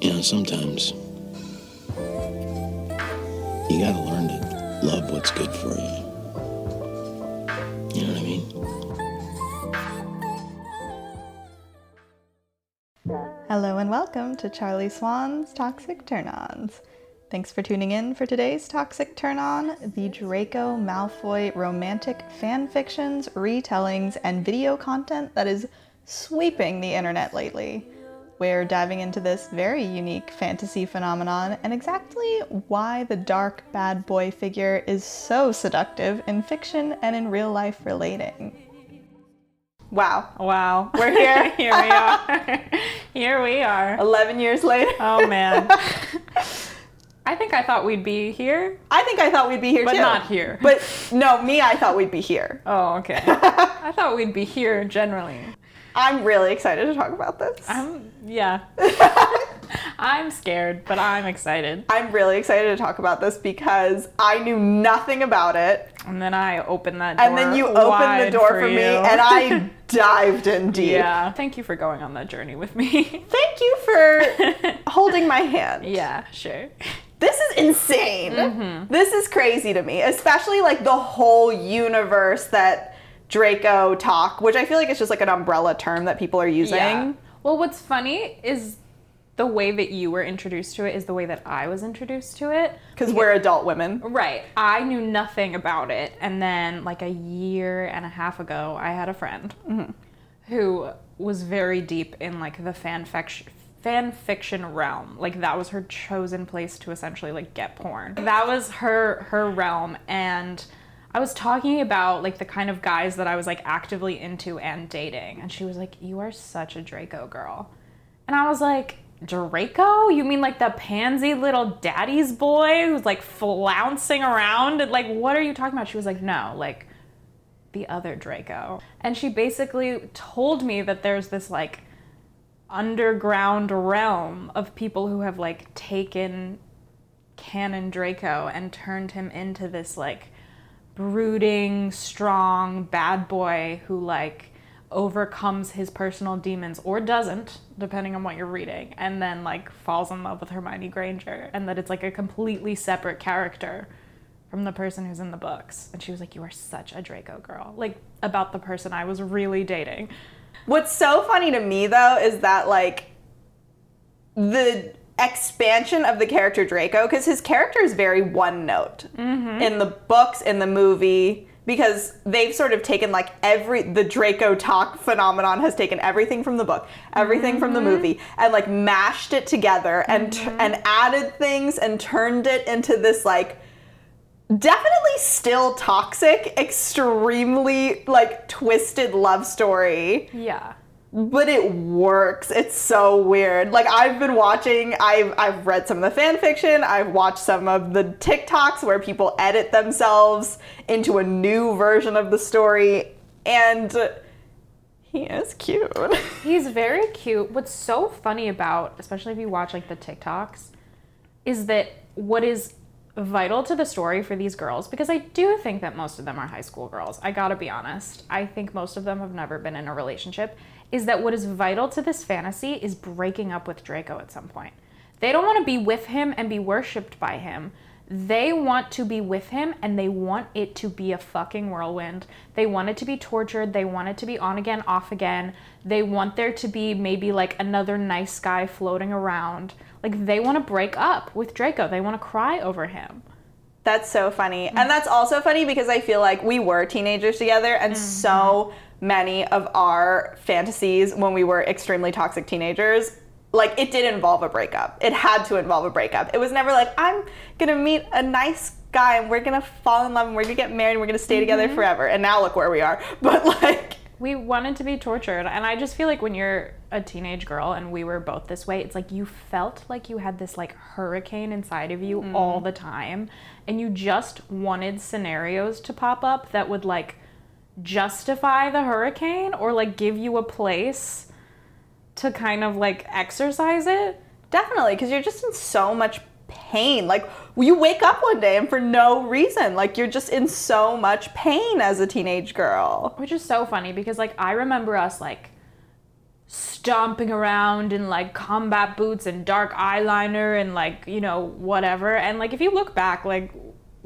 You know, sometimes you gotta learn to love what's good for you. You know what I mean? Hello and welcome to Charlie Swan's Toxic Turn Ons. Thanks for tuning in for today's Toxic Turn On, the Draco Malfoy romantic fan fictions, retellings, and video content that is sweeping the internet lately. We're diving into this very unique fantasy phenomenon and exactly why the dark bad boy figure is so seductive in fiction and in real life relating. Wow, Wow. we're here Here we are. Here we are. 11 years later. Oh man. I think I thought we'd be here. I think I thought we'd be here But too. But not here. But no, me, I thought we'd be here. Oh, okay. I thought we'd be here generally. I'm really excited to talk about this. I'm yeah. I'm scared, but I'm excited. I'm really excited to talk about this because I knew nothing about it. And then I opened that door. And then you opened the door for, me and I dived in deep. Yeah. Thank you for going on that journey with me. Thank you for holding my hand. yeah, sure. This is insane. Mm-hmm. This is crazy to me, especially like the whole universe that DracoTok, which I feel like it's just like an umbrella term that people are using. Yeah. Well, what's funny is the way that you were introduced to it is the way that I was introduced to it. Because we're adult women. Right. I knew nothing about it. And then, like a year and a half ago, I had a friend mm-hmm. who was very deep in like the fan fiction. Fan fiction realm, like that was her chosen place to essentially like get porn. That was her her realm, and I was talking about like the kind of guys that I was like actively into and dating, and she was like, "You are such a Draco girl," and I was like, Draco? You mean like the pansy little daddy's boy who's like flouncing around? Like, what are you talking about? She was like, no, like the other Draco. And she basically told me that there's this like underground realm of people who have like taken canon Draco and turned him into this like brooding, strong bad boy who like overcomes his personal demons or doesn't, depending on what you're reading, and then like falls in love with Hermione Granger, and that it's like a completely separate character from the person who's in the books. And she was like, You are such a Draco girl. Like about the person I was really dating. What's so funny to me though is that like the expansion of the character Draco, because his character is very one note mm-hmm. in the books, in the movie, because they've sort of taken like every the DracoTok phenomenon has taken everything from the book, everything from the mm-hmm. movie, and like mashed it together and t- mm-hmm. and added things and turned it into this like definitely still toxic, extremely like twisted love story. Yeah. But it works. It's so weird. Like I've been watching, I've I've read some of the fan fiction, I've watched some of the TikToks where people edit themselves into a new version of the story, and he is cute. He's very cute. What's so funny about, especially if you watch like the TikToks, is that what is vital to the story for these girls, because I do think that most of them are high school girls. I gotta be honest. I think most of them have never been in a relationship. Is that what is vital to this fantasy is breaking up with Draco at some point. They don't want to be with him and be worshipped by him. They want to be with him and they want it to be a fucking whirlwind. They want it to be tortured. They want it to be on again, off again. They want there to be maybe like another nice guy floating around. Like they want to break up with Draco. They want to cry over him. That's so funny. Mm. And that's also funny because I feel like we were teenagers together and mm-hmm. so many of our fantasies when we were extremely toxic teenagers like it did involve a breakup. It had to involve a breakup. It was never like I'm to meet a nice guy and we're to fall in love and we're to get married and we're to stay together mm-hmm. forever. And now look where we are. But like We wanted to be tortured. And I just feel like when you're a teenage girl and we were both this way, it's like you felt like you had this like hurricane inside of you mm-hmm. all the time. And you just wanted scenarios to pop up that would like justify the hurricane or like give you a place to kind of like exercise it. Definitely, because you're just in so much pain. Like you wake up one day and for no reason, like you're just in so much pain as a teenage girl. Which is so funny because like I remember us like stomping around in like combat boots and dark eyeliner and like, you know, whatever. And like if you look back, like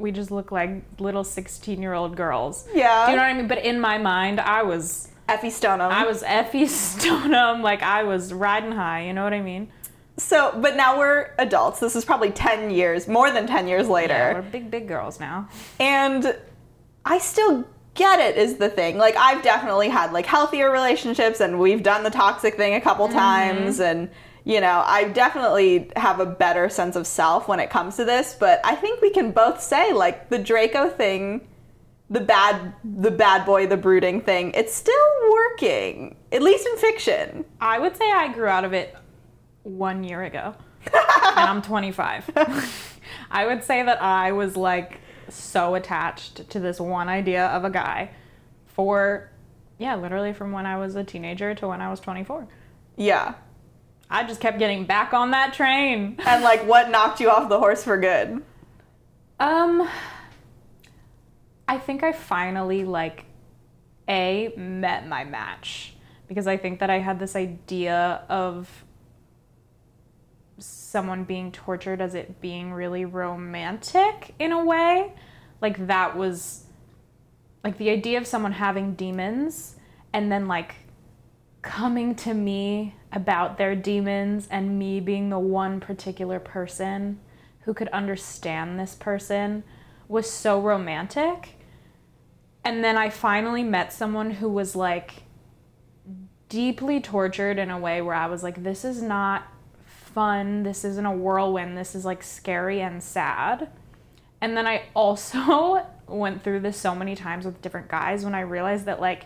we just look like little 16 year old girls. Yeah. Do you know what I mean? But in my mind, I was Effy Stonem. I was Effy Stonem, like I was riding high, you know what I mean? so, but now we're adults. This is probably 10 years, more than 10 years later. Yeah, we're big, big girls now. And I still get it is the thing. Like I've definitely had like healthier relationships and we've done the toxic thing a couple mm-hmm. times and you know, I definitely have a better sense of self when it comes to this, but I think we can both say like the Draco thing, the bad the bad boy, the brooding thing, it's still working. At least in fiction. I would say I grew out of it one year ago. and I'm 25. I would say that I was like so attached to this one idea of a guy for, yeah, literally from when I was a teenager to when I was 24. Yeah. I just kept getting back on that train. And like what knocked you off the horse for good? Um, I think I finally like a met my match because I think that I had this idea of someone being tortured as it being really romantic in a way. Like that was like the idea of someone having demons and then like coming to me about their demons and me being the one particular person who could understand this person was so romantic. And then I finally met someone who was like deeply tortured in a way where I was like, this is not fun. This isn't a whirlwind. This is like scary and sad. And then I also went through this so many times with different guys when I realized that like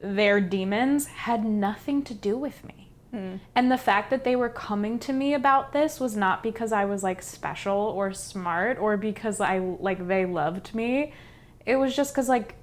their demons had nothing to do with me. Hmm. And the fact that they were coming to me about this was not because I was like special or smart or because I like they loved me. It was just cuz like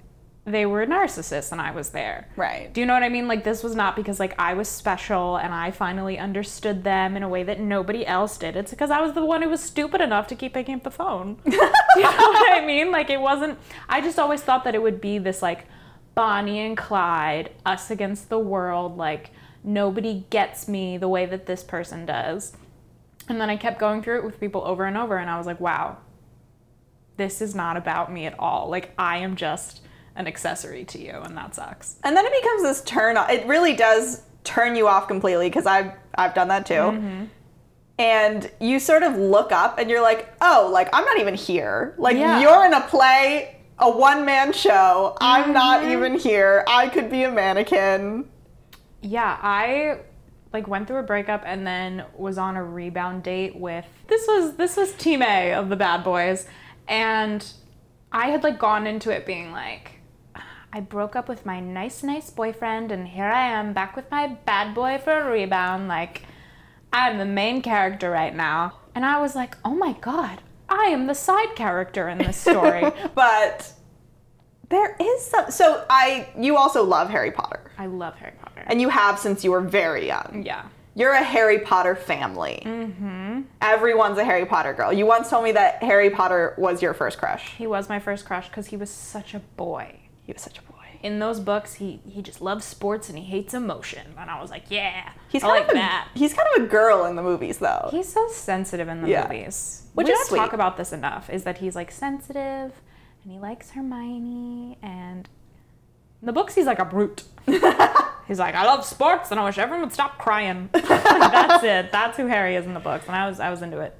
they were narcissists and I was there. Right. Do you know what I mean? Like this was not because like I was special and I finally understood them in a way that nobody else did. It's because I was the one who was stupid enough to keep picking up the phone. Do you know what I mean? Like it wasn't I just always thought that it would be this like Bonnie and Clyde, us against the world, like nobody gets me the way that this person does. And then I kept going through it with people over and over and I was like, wow. This is not about me at all. Like I am just an accessory to you and that sucks. And then it becomes this turn off. It really does turn you off completely because I've I've done that too. Mm-hmm. And you sort of look up and you're like, oh, like I'm not even here. Like Yeah. you're in a play, a one man show. I'm not Mm-hmm. even here. I could be a mannequin. Yeah, I like went through a breakup and then was on a rebound date with this was this was team A of the bad boys and I had like gone into it being like I broke up with my nice nice boyfriend and here I am back with my bad boy for a rebound like I'm the main character right now and I was like oh my god I am the side character in this story But there is some. So I, you also love Harry Potter, I love Harry Potter and you have since you were very young. yeah You're a Harry Potter family. Mm-hmm. Everyone's a Harry Potter girl. You once told me that Harry Potter was your first crush. he was my first crush cuz he was such a boy He was such a boy. In those books he he just loves sports and he hates emotion. And i was like yeah He's I kind like of a, that. He's kind of a girl in the movies, though. he's so sensitive in the Yeah. movies. Which we is don't sweet. talk about this enough is that he's like sensitive and he likes hermione and in the books he's like a brute. He's like i love sports and i wish everyone would stop crying. That's it. That's who harry is in the books. And i was i was into it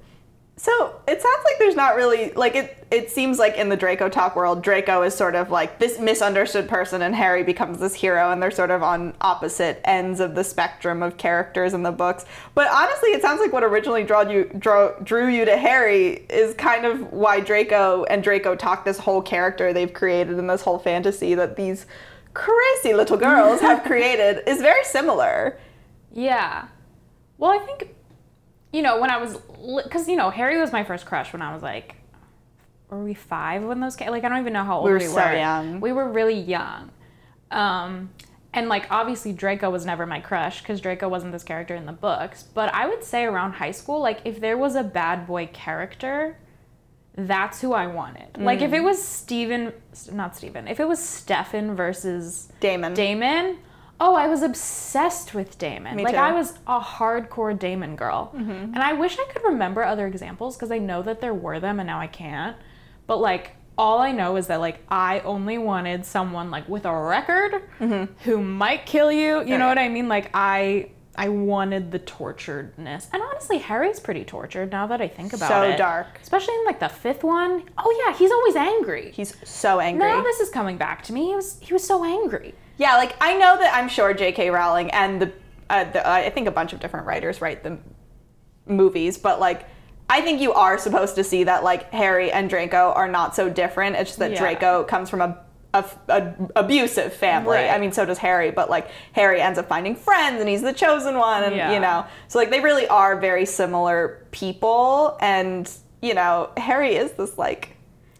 So it sounds like there's not really like it. It seems like in the DracoTok world, Draco is sort of like this misunderstood person, and Harry becomes this hero, and they're sort of on opposite ends of the spectrum of characters in the books. But honestly, it sounds like what originally drew you drew, drew you to Harry is kind of why Draco and DracoTok this whole character they've created in this whole fantasy that these crazy little girls have created is very similar. Yeah. Well, I think, you know, when I was, because, you know, Harry was my first crush when I was like, were we five when those came? Like, I don't even know how old We were. we were so young. We were really young. Um, and, like, obviously, Draco was never my crush because Draco wasn't this character in the books. But I would say around high school, like, if there was a bad boy character, that's who I wanted. Like, if it Mm. was Steven, not Steven, if it was Stefan versus Damon. Damon, Oh, I was obsessed with Damon. Me like too. Mm-hmm. I was a hardcore Damon girl. And I wish I could remember other examples because I know that there were them and now I can't. But like all I know is that like I only wanted someone like with a record who might kill you. You know what I mean? Like I I wanted the torturedness. And honestly, Harry's pretty tortured now that I think about So it. So dark. Especially in like the fifth one. Oh yeah, he's always angry. He's so angry. now this is coming back to me. He was he was so angry. Yeah, like I know that I'm sure J.K. Rowling and the, uh, the uh, I think a bunch of different writers write the movies, but like I think you are supposed to see that like Harry and Draco are not so different. It's just that Yeah. Draco comes from a, a, a abusive family. Right. I mean, so does Harry, but like Harry ends up finding friends and he's the chosen one, and Yeah. you know, so like they really are very similar people, and you know, Harry is this like.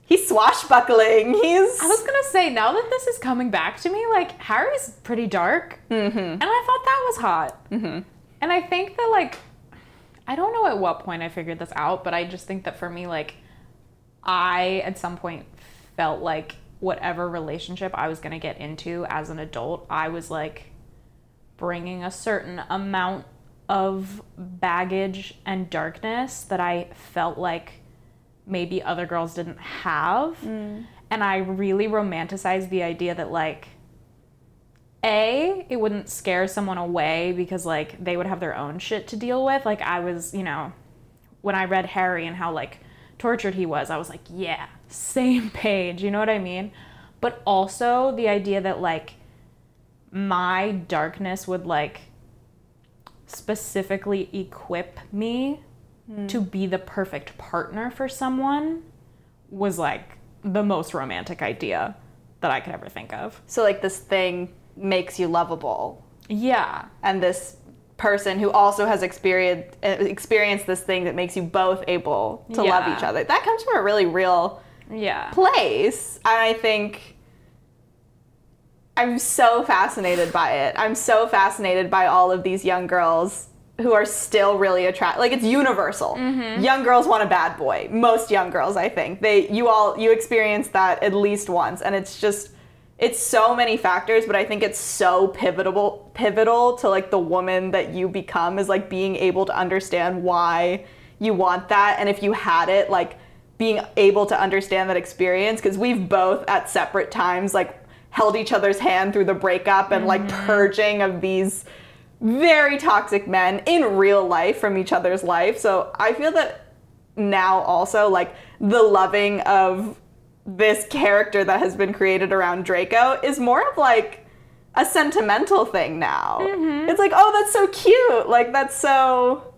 He's swashbuckling. He's I was gonna say now that this is coming back to me, like Harry's pretty dark, mm-hmm. and I thought that was hot. Mm-hmm. And I think that like I don't know at what point I figured this out, but I just think that for me, like I at some point felt like whatever relationship I was gonna get into as an adult, I was like bringing a certain amount of baggage and darkness that I felt like maybe other girls didn't have. Mm. And I really romanticized the idea that, like, A, it wouldn't scare someone away because, like, they would have their own shit to deal with. Like, I was, you know, when I read Harry and how, like, tortured he was, I was like, yeah, same page. You know what I mean? But also the idea that, like, my darkness would, like, specifically equip me hmm. to be the perfect partner for someone was like the most romantic idea that I could ever think of. So like this thing makes you lovable, Yeah. and this person who also has experienced eh, experienced this thing that makes you both able to love each other. That comes from a really real Yeah. place, and I think I'm so fascinated by it. I'm so fascinated by all of these young girls who are still really attracted. Like it's universal. Mm-hmm. Young girls want a bad boy. Most young girls, I think. They you all you experience that at least once and it's just it's so many factors, but I think it's so pivotal pivotal to like the woman that you become is like being able to understand why you want that and if you had it like being able to understand that experience because we've both at separate times like held each other's hand through the breakup and like mm-hmm. purging of these very toxic men in real life from each other's life. So I feel that now also like the loving of this character that has been created around Draco is more of like a sentimental thing now. Mm-hmm. It's like, oh, that's so cute. Like that's so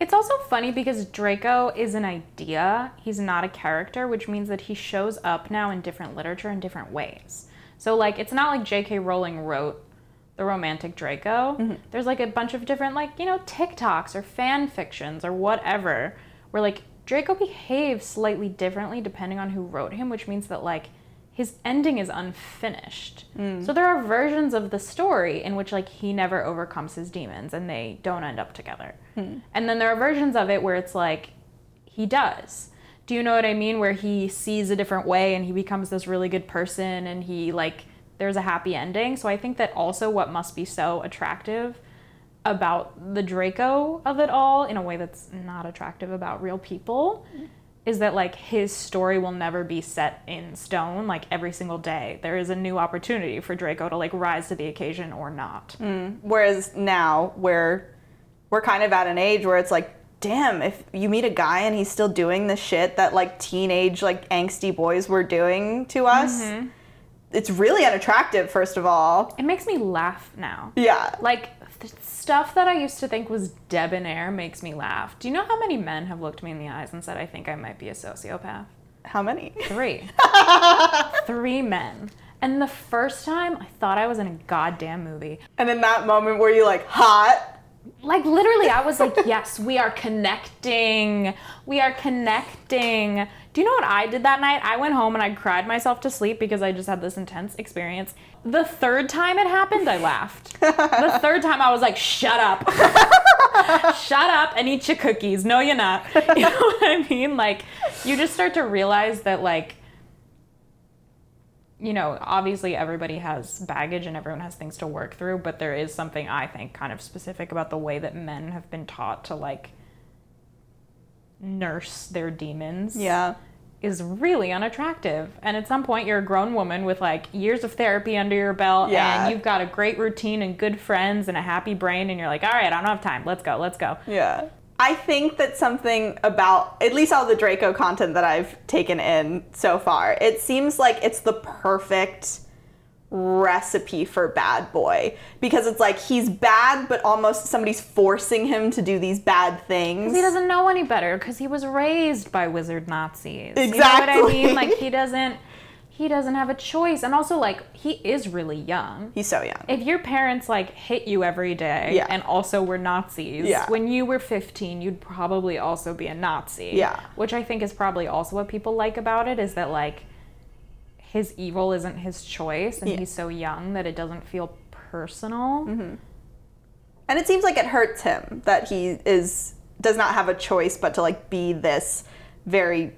It's also funny because Draco is an idea. He's not a character, which means that he shows up now in different literature in different ways. So like it's not like J.K. Rowling wrote the romantic Draco. Mm-hmm. There's like a bunch of different like, you know, TikToks or fan fictions or whatever where like Draco behaves slightly differently depending on who wrote him, which means that like his ending is unfinished. Hmm. So there are versions of the story in which like he never overcomes his demons and they don't end up together. Hmm. And then there are versions of it where it's like he does. Do you know what I mean? Where he sees a different way and he becomes this really good person and he like there's a happy ending. So I think that also what must be so attractive about the Draco of it all in a way that's not attractive about real people hmm. Is that like his story will never be set in stone like every single day there is a new opportunity for Draco to like rise to the occasion or not. Mm. Whereas now, where we're kind of at an age where it's like, damn, if you meet a guy and he's still doing the shit that like teenage, like angsty boys were doing to us, mm-hmm. it's really unattractive, first of all. It makes me laugh now. Yeah. Like th- stuff that I used to think was debonair makes me laugh. Do you know how many men have looked me in the eyes and said I think I might be a sociopath? How many? Three. Three men. And the first time I thought I was in a goddamn movie. And in that moment where you like hot, Like literally I was like, "Yes, we are connecting. We are connecting." Do you know what I did that night? I went home and I cried myself to sleep because I just had this intense experience. The third time it happened, I laughed. the third time I was like, "Shut up." Shut up and eat your cookies. No, you're not. You know what I mean? Like, you just start to realize that, like, you know, obviously everybody has baggage and everyone has things to work through, but there is something I think kind of specific about the way that men have been taught to like nurse their demons. Yeah. Is really unattractive. And at some point, you're a grown woman with like years of therapy under your belt, Yeah. and you've got a great routine and good friends and a happy brain, and you're like, all right, I don't have time. Let's go, let's go. Yeah. I think that something about at least all the Draco content that I've taken in so far, it seems like it's the perfect recipe for bad boy because it's like he's bad but almost somebody's forcing him to do these bad things. He doesn't know any better because he was raised by wizard Nazis. You know what Exactly. I mean? Like he doesn't he doesn't have a choice. And also like he is really young. He's so young. If your parents like hit you every day Yeah. and also were Nazis, Yeah. when you were 15, you'd probably also be a Nazi. Yeah. Which I think is probably also what people like about it is that like his evil isn't his choice and Yeah. he's so young that it doesn't feel personal. Mm-hmm. And it seems like it hurts him that he is does not have a choice but to like be this very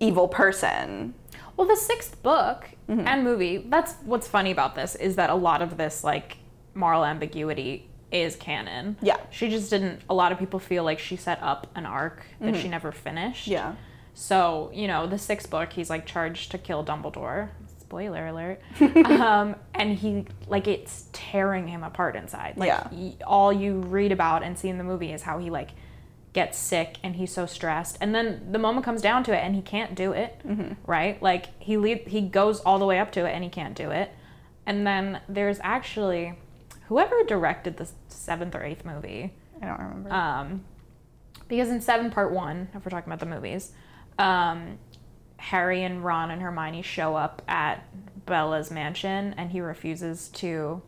evil person. Well, the sixth book Mm-hmm. and movie, that's what's funny about this is that a lot of this like moral ambiguity is canon. Yeah. She just didn't a lot of people feel like she set up an arc that she never finished. Mm-hmm. Yeah. So, you know, the sixth book, he's like charged to kill Dumbledore. Spoiler alert. um, and he, like, it's tearing him apart inside. Like, Yeah. y- all you read about and see in the movie is how he, like, gets sick and he's so stressed. And then the moment comes down to it and he can't do it, right? Like, he, lead, he goes all the way up to it and he can't do it. And then there's actually, whoever directed the seventh or eighth movie, I don't remember. um, because in seven part one, if we're talking about the movies, um, Harry and Ron and Hermione show up at Bella's mansion, and he refuses to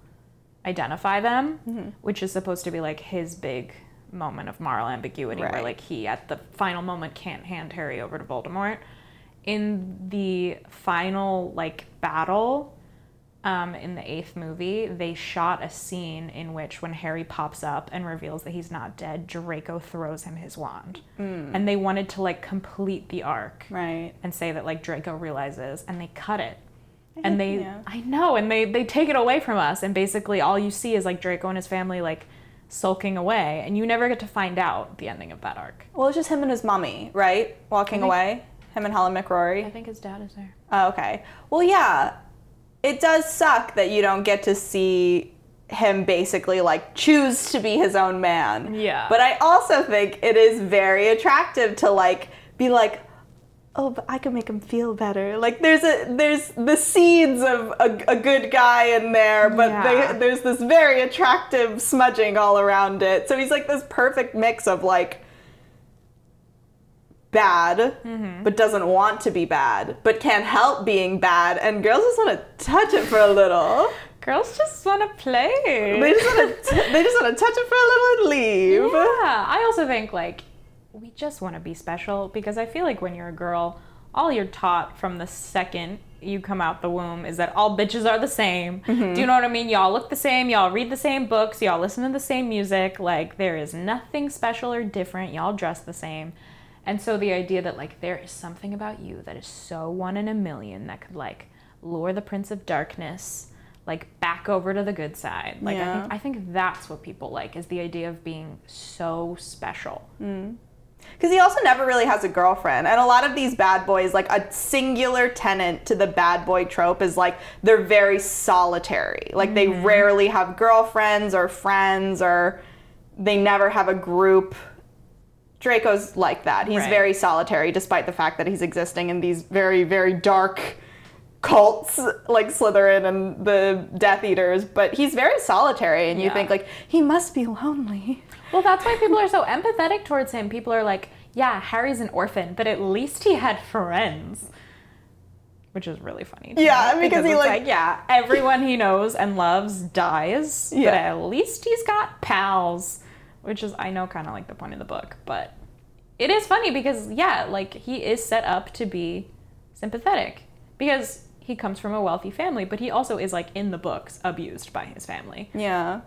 identify them, Mm-hmm. which is supposed to be like his big moment of moral ambiguity, where like he at the final moment can't hand Harry over to Voldemort. In the final like battle, um, in the eighth movie, they shot a scene in which when Harry pops up and reveals that he's not dead, Draco throws him his wand. And they wanted to like complete the arc right. and say that like Draco realizes and they cut it. And they Yeah. I know, and they they take it away from us and basically all you see is like Draco and his family like sulking away and you never get to find out the ending of that arc. Well, it's just him and his mommy, right? Walking think- away. Him and Helen McCrory. I think his dad is there. Oh, okay. Well, yeah. It does suck that you don't get to see him basically like choose to be his own man. Yeah. But I also think it is very attractive to like be like, oh, but I can make him feel better. Like there's a there's the seeds of a, a good guy in there, but Yeah. they, there's this very attractive smudging all around it. So he's like this perfect mix of like bad, Mm-hmm. but doesn't want to be bad, but can't help being bad, and girls just want to touch it for a little. Girls just want to play. They just want to they just want to touch it for a little and leave. Yeah, I also think like we just want to be special because I feel like when you're a girl, all you're taught from the second you come out the womb is that all bitches are the same. Mm-hmm. Do you know what I mean? Y'all look the same, y'all read the same books, y'all listen to the same music. Like there is nothing special or different. Y'all dress the same. And so the idea that like there is something about you that is so one in a million that could like lure the prince of darkness like back over to the good side. Like I think I think that's what people like is the idea of being so special. Mm. Because he also never really has a girlfriend. And a lot of these bad boys, like a singular tenant to the bad boy trope is like they're very solitary. Like they mm-hmm. rarely have girlfriends or friends or they never have a group. Draco's like that. He's Right. very solitary despite the fact that he's existing in these very, very dark cults like Slytherin and the Death Eaters, but he's very solitary and you Yeah. think like he must be lonely. Well, that's why people are so empathetic towards him. People are like, "Yeah, Harry's an orphan, but at least he had friends." Which is really funny. Yeah, me, because he, it's like- yeah, everyone he knows and loves dies, Yeah. but at least he's got pals, which is I know kind of like the point of the book, but it is funny because yeah, like he is set up to be sympathetic because he comes from a wealthy family, but he also is like in the books abused by his family. Yeah.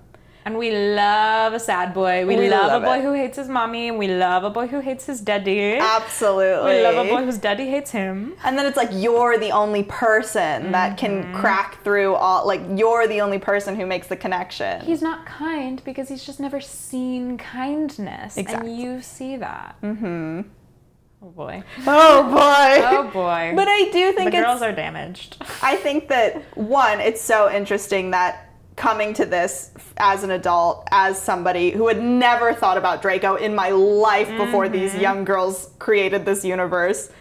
And we love a sad boy. We, We love, love a boy it. who hates his mommy. We love a boy who hates his daddy. Absolutely. We love a boy whose daddy hates him. And then it's like you're the only person that can Mm-hmm. crack through all like you're the only person who makes the connection. He's not kind because he's just never seen kindness. Exactly. And you see that. Mm-hmm. Oh boy. oh boy. Oh boy. But I do the think it's girls are damaged. I think that one, it's so interesting that coming to this as an adult, as somebody who had never thought about Draco in my life before these mm-hmm. young girls created this universe.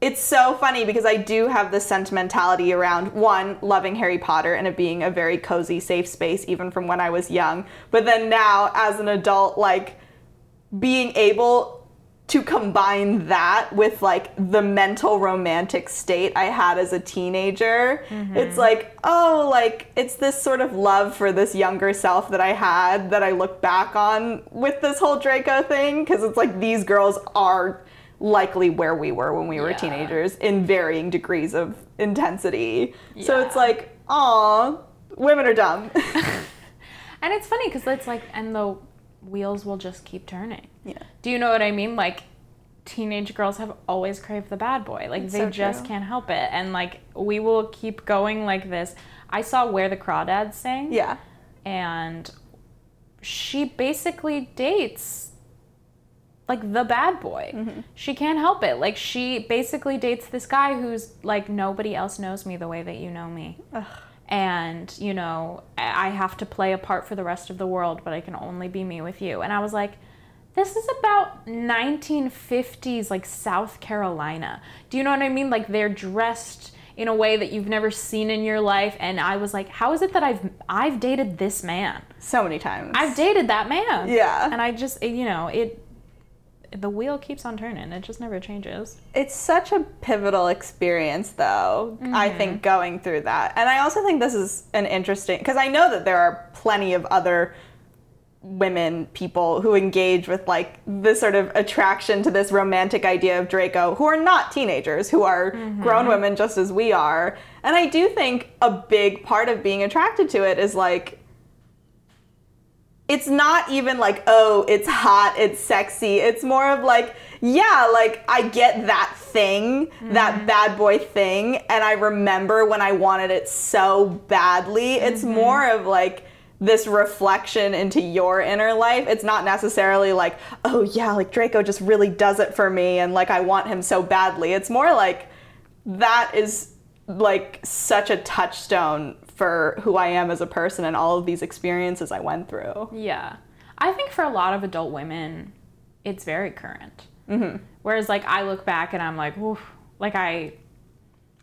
It's so funny because I do have this sentimentality around one, loving Harry Potter and it being a very cozy, safe space, even from when I was young. But then now, as an adult, like being able to combine that with like the mental romantic state I had as a teenager. Mm-hmm. It's like, oh, like it's this sort of love for this younger self that I had that I look back on with this whole Draco thing because it's like these girls are likely where we were when we were Yeah. teenagers in varying degrees of intensity. So it's like, aw, women are dumb. And it's funny because it's like, and the wheels will just keep turning. Yeah. Do you know what I mean? Like, teenage girls have always craved the bad boy. Like, It's they so just true. can't help it. And, like, we will keep going like this. I saw Where the Crawdads Sing. Yeah. And she basically dates, like, the bad boy. Mm-hmm. She can't help it. Like, she basically dates this guy who's like, nobody else knows me the way that you know me. Ugh. and you know i I have to play a part for the rest of the world but i can only be me with you and i was like this is about 1950s like south carolina. Do you know what i mean? Like they're dressed in a way that you've never seen in your life and i was like how is it that i've i've dated this man? So many times. i've dated that man. Yeah. and i just you know it the wheel keeps on turning. It just never changes. It's such a pivotal experience, though, I mm-hmm. think, going through that. And I also think this is an interesting, because I know that there are plenty of other women, people who engage with like this sort of attraction to this romantic idea of Draco who are not teenagers, who are mm-hmm. grown women just as we are. And I do think a big part of being attracted to it is like, it's not even like, oh, it's hot, it's sexy. It's more of like, yeah, like I get that thing, that mm-hmm. bad boy thing, and I remember when I wanted it so badly. It's mm-hmm. more of like this reflection into your inner life. It's not necessarily like, oh, yeah, like Draco just really does it for me, and like I want him so badly. It's more like, that is like such a touchstone for who I am as a person and all of these experiences I went through. Yeah. I think for a lot of adult women, it's very current. Mm-hmm. Whereas, like, I look back and I'm like, Oof, like, I,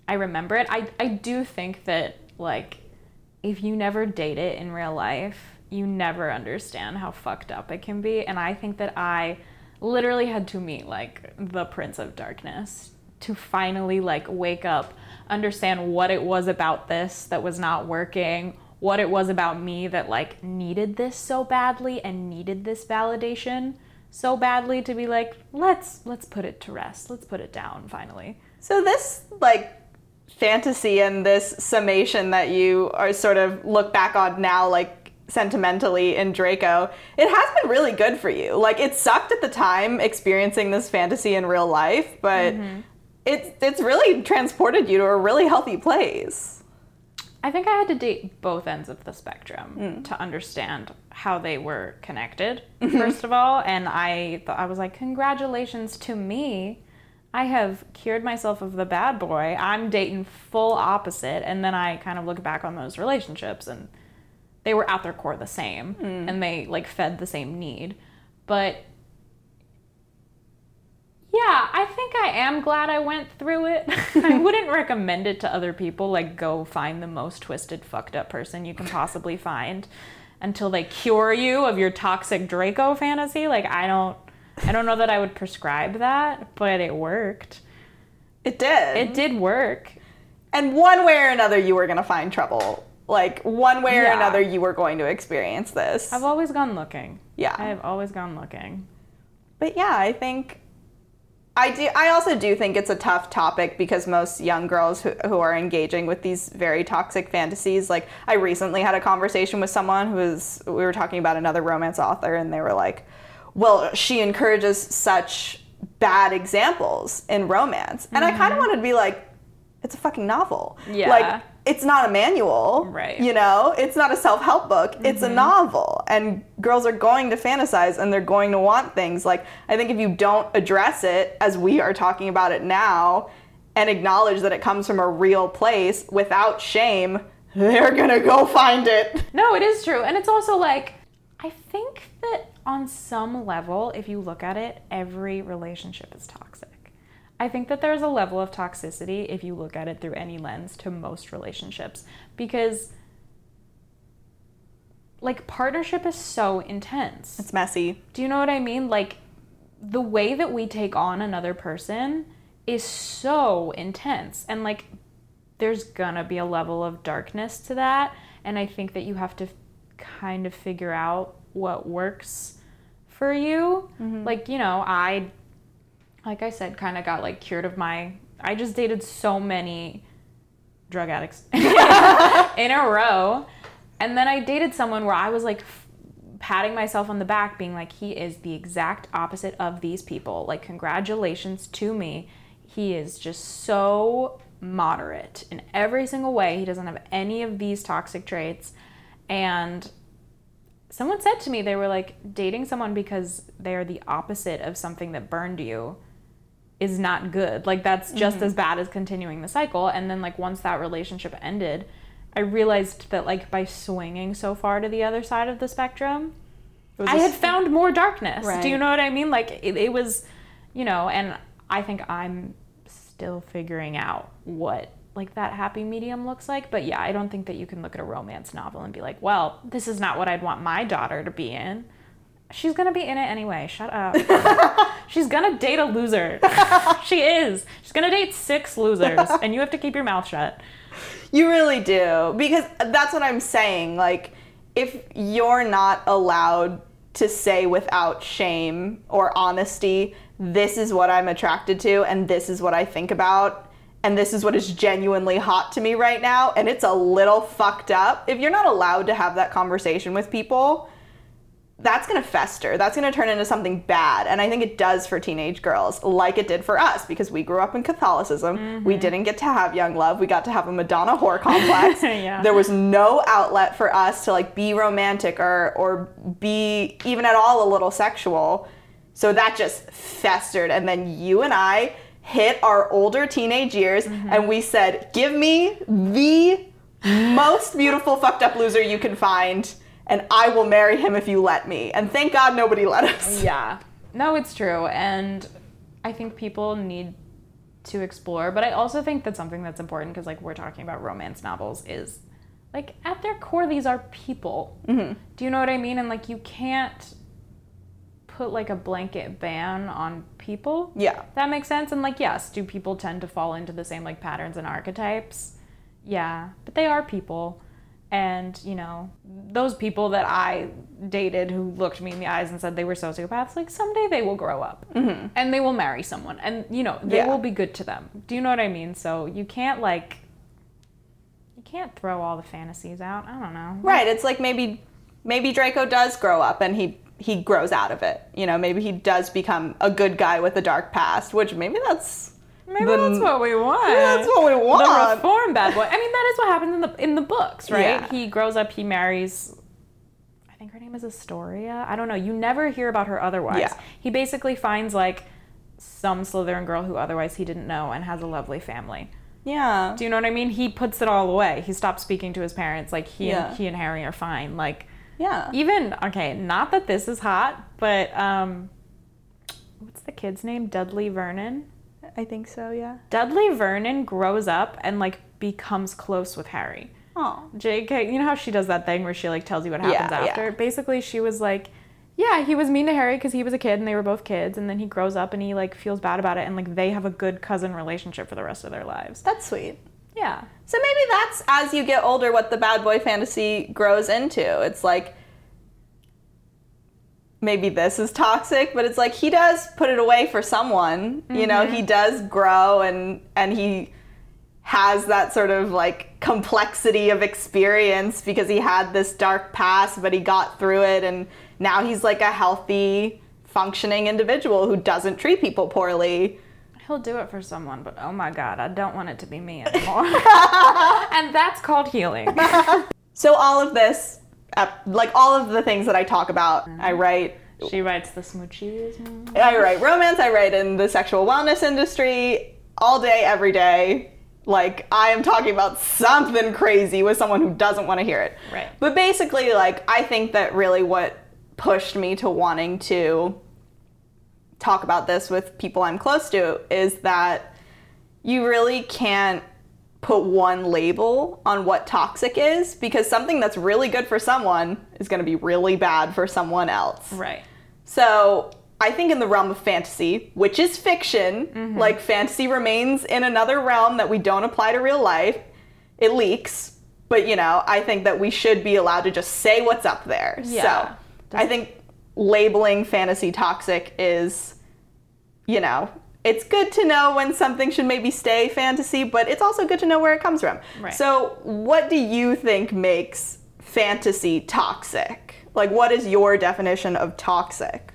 I remember it. I, I do think that, like, if you never date it in real life, you never understand how fucked up it can be. And I think that I literally had to meet, like, the Prince of Darkness to finally, like, wake up, understand what it was about this that was not working, what it was about me that, like, needed this so badly and needed this validation so badly to be like, let's let's put it to rest. Let's put it down finally. So this like fantasy and this summation that you are sort of look back on now like sentimentally in Draco, it has been really good for you. Like it sucked at the time experiencing this fantasy in real life, but mm-hmm. it's it's really transported you to a really healthy place. I think I had to date both ends of the spectrum hmm. to understand how they were connected, mm-hmm. first of all. And I thought I was like, congratulations to me. I have cured myself of the bad boy. I'm dating full opposite. And then I kind of look back on those relationships and they were at their core the same hmm. and they like fed the same need. But yeah, I think I am glad I went through it. I wouldn't recommend it to other people. Like, go find the most twisted, fucked up person you can possibly find until they cure you of your toxic Draco fantasy. Like, I don't, I don't know that I would prescribe that, but it worked. It did. It did work. and one way or another you were going to find trouble. Like one way or Yeah. another you were going to experience this. I've always gone looking. Yeah. I have always gone looking. But yeah, I think I do. I also do think it's a tough topic because most young girls who, who are engaging with these very toxic fantasies, like I recently had a conversation with someone who was we were talking about another romance author, and they were like, "Well, she encourages such bad examples in romance," and I kind of mm-hmm. wanted to be like, "It's a fucking novel. Yeah. Like it's not a manual, Right. You know, it's not a self-help book. It's a mm-hmm. novel, and girls are going to fantasize and they're going to want things. Like I think if you don't address it as we are talking about it now, and acknowledge that it comes from a real place without shame, they're gonna go find it. No, it is true. And it's also like, I think that on some level, if you look at it, every relationship is toxic. I think that there's a level of toxicity if you look at it through any lens to most relationships because like partnership is so intense. It's messy. Do you know what I mean? Like the way that we take on another person is so intense and like there's gonna be a level of darkness to that and I think that you have to kind of figure out what works for you. Mm-hmm. Like, you know, I like I said kind of got like cured of my I just dated so many drug addicts in a row. And then I dated someone where I was like f- patting myself on the back, being like, he is the exact opposite of these people. Like, congratulations to me. He is just so moderate in every single way. He doesn't have any of these toxic traits. And someone said to me, they were like, dating someone because they are the opposite of something that burned you is not good. Like that's just as bad as continuing the cycle. And then like once that relationship ended, I realized that like by swinging so far to the other side of the spectrum, I had found more darkness. Do you know what I mean? Like it, it was, you know, and I think I'm still figuring out what like that happy medium looks like. But yeah, I don't think that you can look at a romance novel and be like, well, this is not what I'd want my daughter to be in. She's gonna be in it anyway. Shut up. She's gonna date a loser. she is. She's gonna date six losers, and you have to keep your mouth shut. You really do. Because that's what I'm saying. Like, if you're not allowed to say without shame or honesty, this is what I'm attracted to, and this is what I think about, and this is what is genuinely hot to me right now, and it's a little fucked up. If you're not allowed to have that conversation with people, that's going to fester. That's going to turn into something bad. And I think it does for teenage girls, like it did for us, because we grew up in Catholicism. We mm-hmm. didn't get to have young love. We got to have a Madonna whore complex. Yeah. There was no outlet for us to like be romantic or or be even at all a little sexual. So that just festered. And then you and I hit our older teenage years and we said, give me the most beautiful fucked up loser you can find and I will marry him if you let me. And thank God nobody let us. Yeah. No, it's true. And I think people need to explore, but I also think that something that's important because, like, we're talking about romance novels is like at their core, these are people. Mm-hmm. Do you know what I mean? And like, you can't put like a blanket ban on people. Yeah. That makes sense. And like, yes, do people tend to fall into the same like patterns and archetypes? Yeah, but they are people. And, you know, those people that I dated who looked me in the eyes and said they were sociopaths, like someday they will grow up mm-hmm. and they will marry someone and, you know, they Yeah. will be good to them. Do you know what I mean? So you can't like, you can't throw all the fantasies out. I don't know. Right. It's like maybe maybe Draco does grow up and he he grows out of it. You know, maybe he does become a good guy with a dark past, which maybe that's Maybe the- that's what we want. that's what we want. The reform bad boy. I mean, that is what happens in the in the books, right? Yeah. He grows up, he marries. I think her name is Astoria. I don't know. You never hear about her otherwise. Yeah. He basically finds like some Slytherin girl who otherwise he didn't know and has a lovely family. Yeah. Do you know what I mean? He puts it all away. He stops speaking to his parents. Like he Yeah. and he and Harry are fine. Like Yeah. even okay, not that this is hot, but um, what's the kid's name? Dudley Vernon. I think so, yeah. Dudley Vernon grows up and like becomes close with Harry. Oh. JK, you know how she does that thing where she like tells you what happens Yeah, yeah. after? Basically, she was like, yeah, he was mean to Harry because he was a kid and they were both kids, and then he grows up and he like feels bad about it, and like they have a good cousin relationship for the rest of their lives. That's sweet. Yeah. So maybe that's as you get older what the bad boy fantasy grows into. It's like maybe this is toxic, but it's like he does put it away for someone. You know, he mm-hmm. does grow and and he has that sort of like complexity of experience because he had this dark past, but he got through it and now he's like a healthy, functioning individual who doesn't treat people poorly. He'll do it for someone, but oh my god, I don't want it to be me anymore. and that's called healing. So all of this, uh, like all of the things that I talk about, I write She writes the smoochies. I write romance, I write in the sexual wellness industry all day, every day. Like, I am talking about something crazy with someone who doesn't want to hear it. Right. But basically, like, I think that really what pushed me to wanting to talk about this with people I'm close to is that you really can't put one label on what toxic is because something that's really good for someone is going to be really bad for someone else. Right. So I think in the realm of fantasy, which is fiction, mm-hmm. like fantasy remains in another realm that we don't apply to real life. It leaks, but you know, I think that we should be allowed to just say what's up there. Yeah. So I think labeling fantasy toxic is, you know, it's good to know when something should maybe stay fantasy, but it's also good to know where it comes from. Right. So, what do you think makes fantasy toxic? Like, what is your definition of toxic?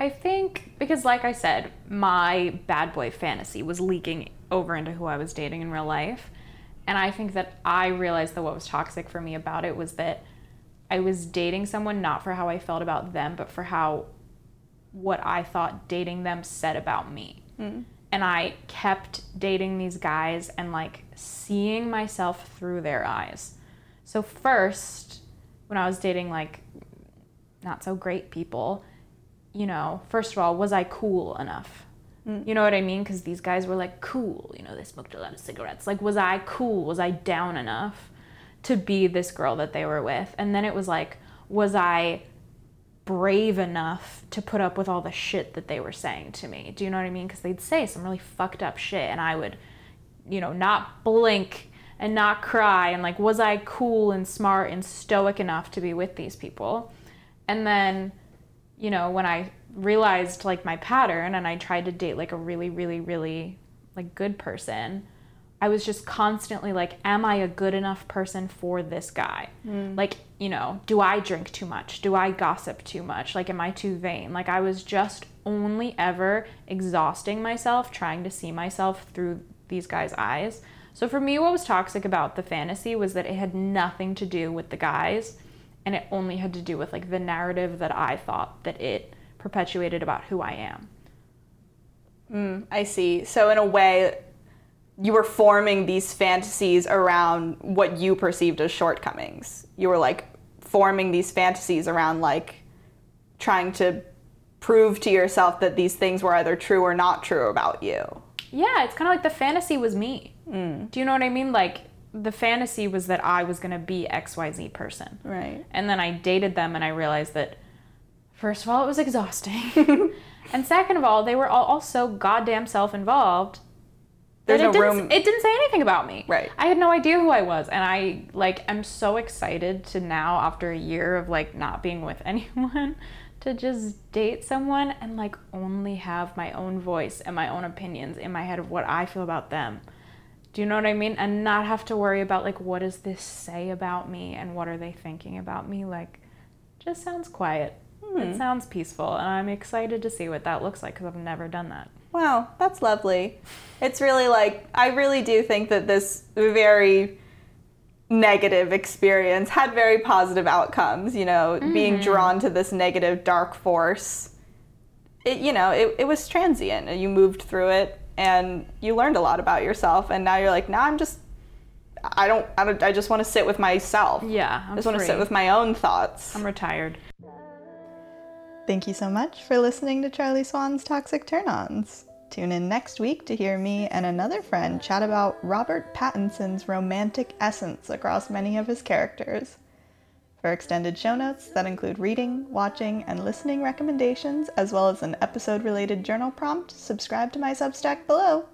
I think because, like I said, my bad boy fantasy was leaking over into who I was dating in real life. And I think that I realized that what was toxic for me about it was that I was dating someone not for how I felt about them, but for how what I thought dating them said about me. Mm. And I kept dating these guys and like seeing myself through their eyes. So, first, when I was dating like not so great people, you know, first of all, was I cool enough? Mm. You know what I mean? Because these guys were like cool, you know, they smoked a lot of cigarettes. Like, was I cool? Was I down enough to be this girl that they were with? And then it was like, was I brave enough to put up with all the shit that they were saying to me? Do you know what I mean? Because they'd say some really fucked up shit, and I would, you know, not blink and not cry. And like, was I cool and smart and stoic enough to be with these people? And then, you know, when I realized like my pattern and I tried to date like a really, really, really like good person, I was just constantly like, am I a good enough person for this guy? Mm. Like, you know, do I drink too much? Do I gossip too much? Like, am I too vain? Like, I was just only ever exhausting myself trying to see myself through these guys' eyes. So, for me, what was toxic about the fantasy was that it had nothing to do with the guys and it only had to do with like the narrative that I thought that it perpetuated about who I am. Mm, I see. So in a way, you were forming these fantasies around what you perceived as shortcomings. You were like forming these fantasies around like trying to prove to yourself that these things were either true or not true about you. Yeah, it's kind of like the fantasy was me. Mm. Do you know what I mean? Like the fantasy was that I was going to be XYZ person. Right. And then I dated them and I realized that first of all it was exhausting. and second of all, they were all so goddamn self-involved. There's that no didn't, room. It didn't say anything about me. Right. I had no idea who I was, and I like am so excited to now, after a year of like not being with anyone, to just date someone and like only have my own voice and my own opinions in my head of what I feel about them. Do you know what I mean? And not have to worry about like what does this say about me and what are they thinking about me? Like, just sounds quiet. Mm-hmm. It sounds peaceful, and I'm excited to see what that looks like because I've never done that. Wow, that's lovely. It's really like, I really do think that this very negative experience had very positive outcomes, you know, being mm-hmm. drawn to this negative dark force. It, you know, it, it was transient and you moved through it and you learned a lot about yourself and now you're like, now I'm just I don't I don't I just want to sit with myself. Yeah, I'm I just want to sit with my own thoughts. I'm retired. Thank you so much for listening to Charlie Swan's Toxic Turn Ons. Tune in next week to hear me and another friend chat about Robert Pattinson's romantic essence across many of his characters. For extended show notes that include reading, watching, and listening recommendations, as well as an episode related journal prompt, subscribe to my Substack below.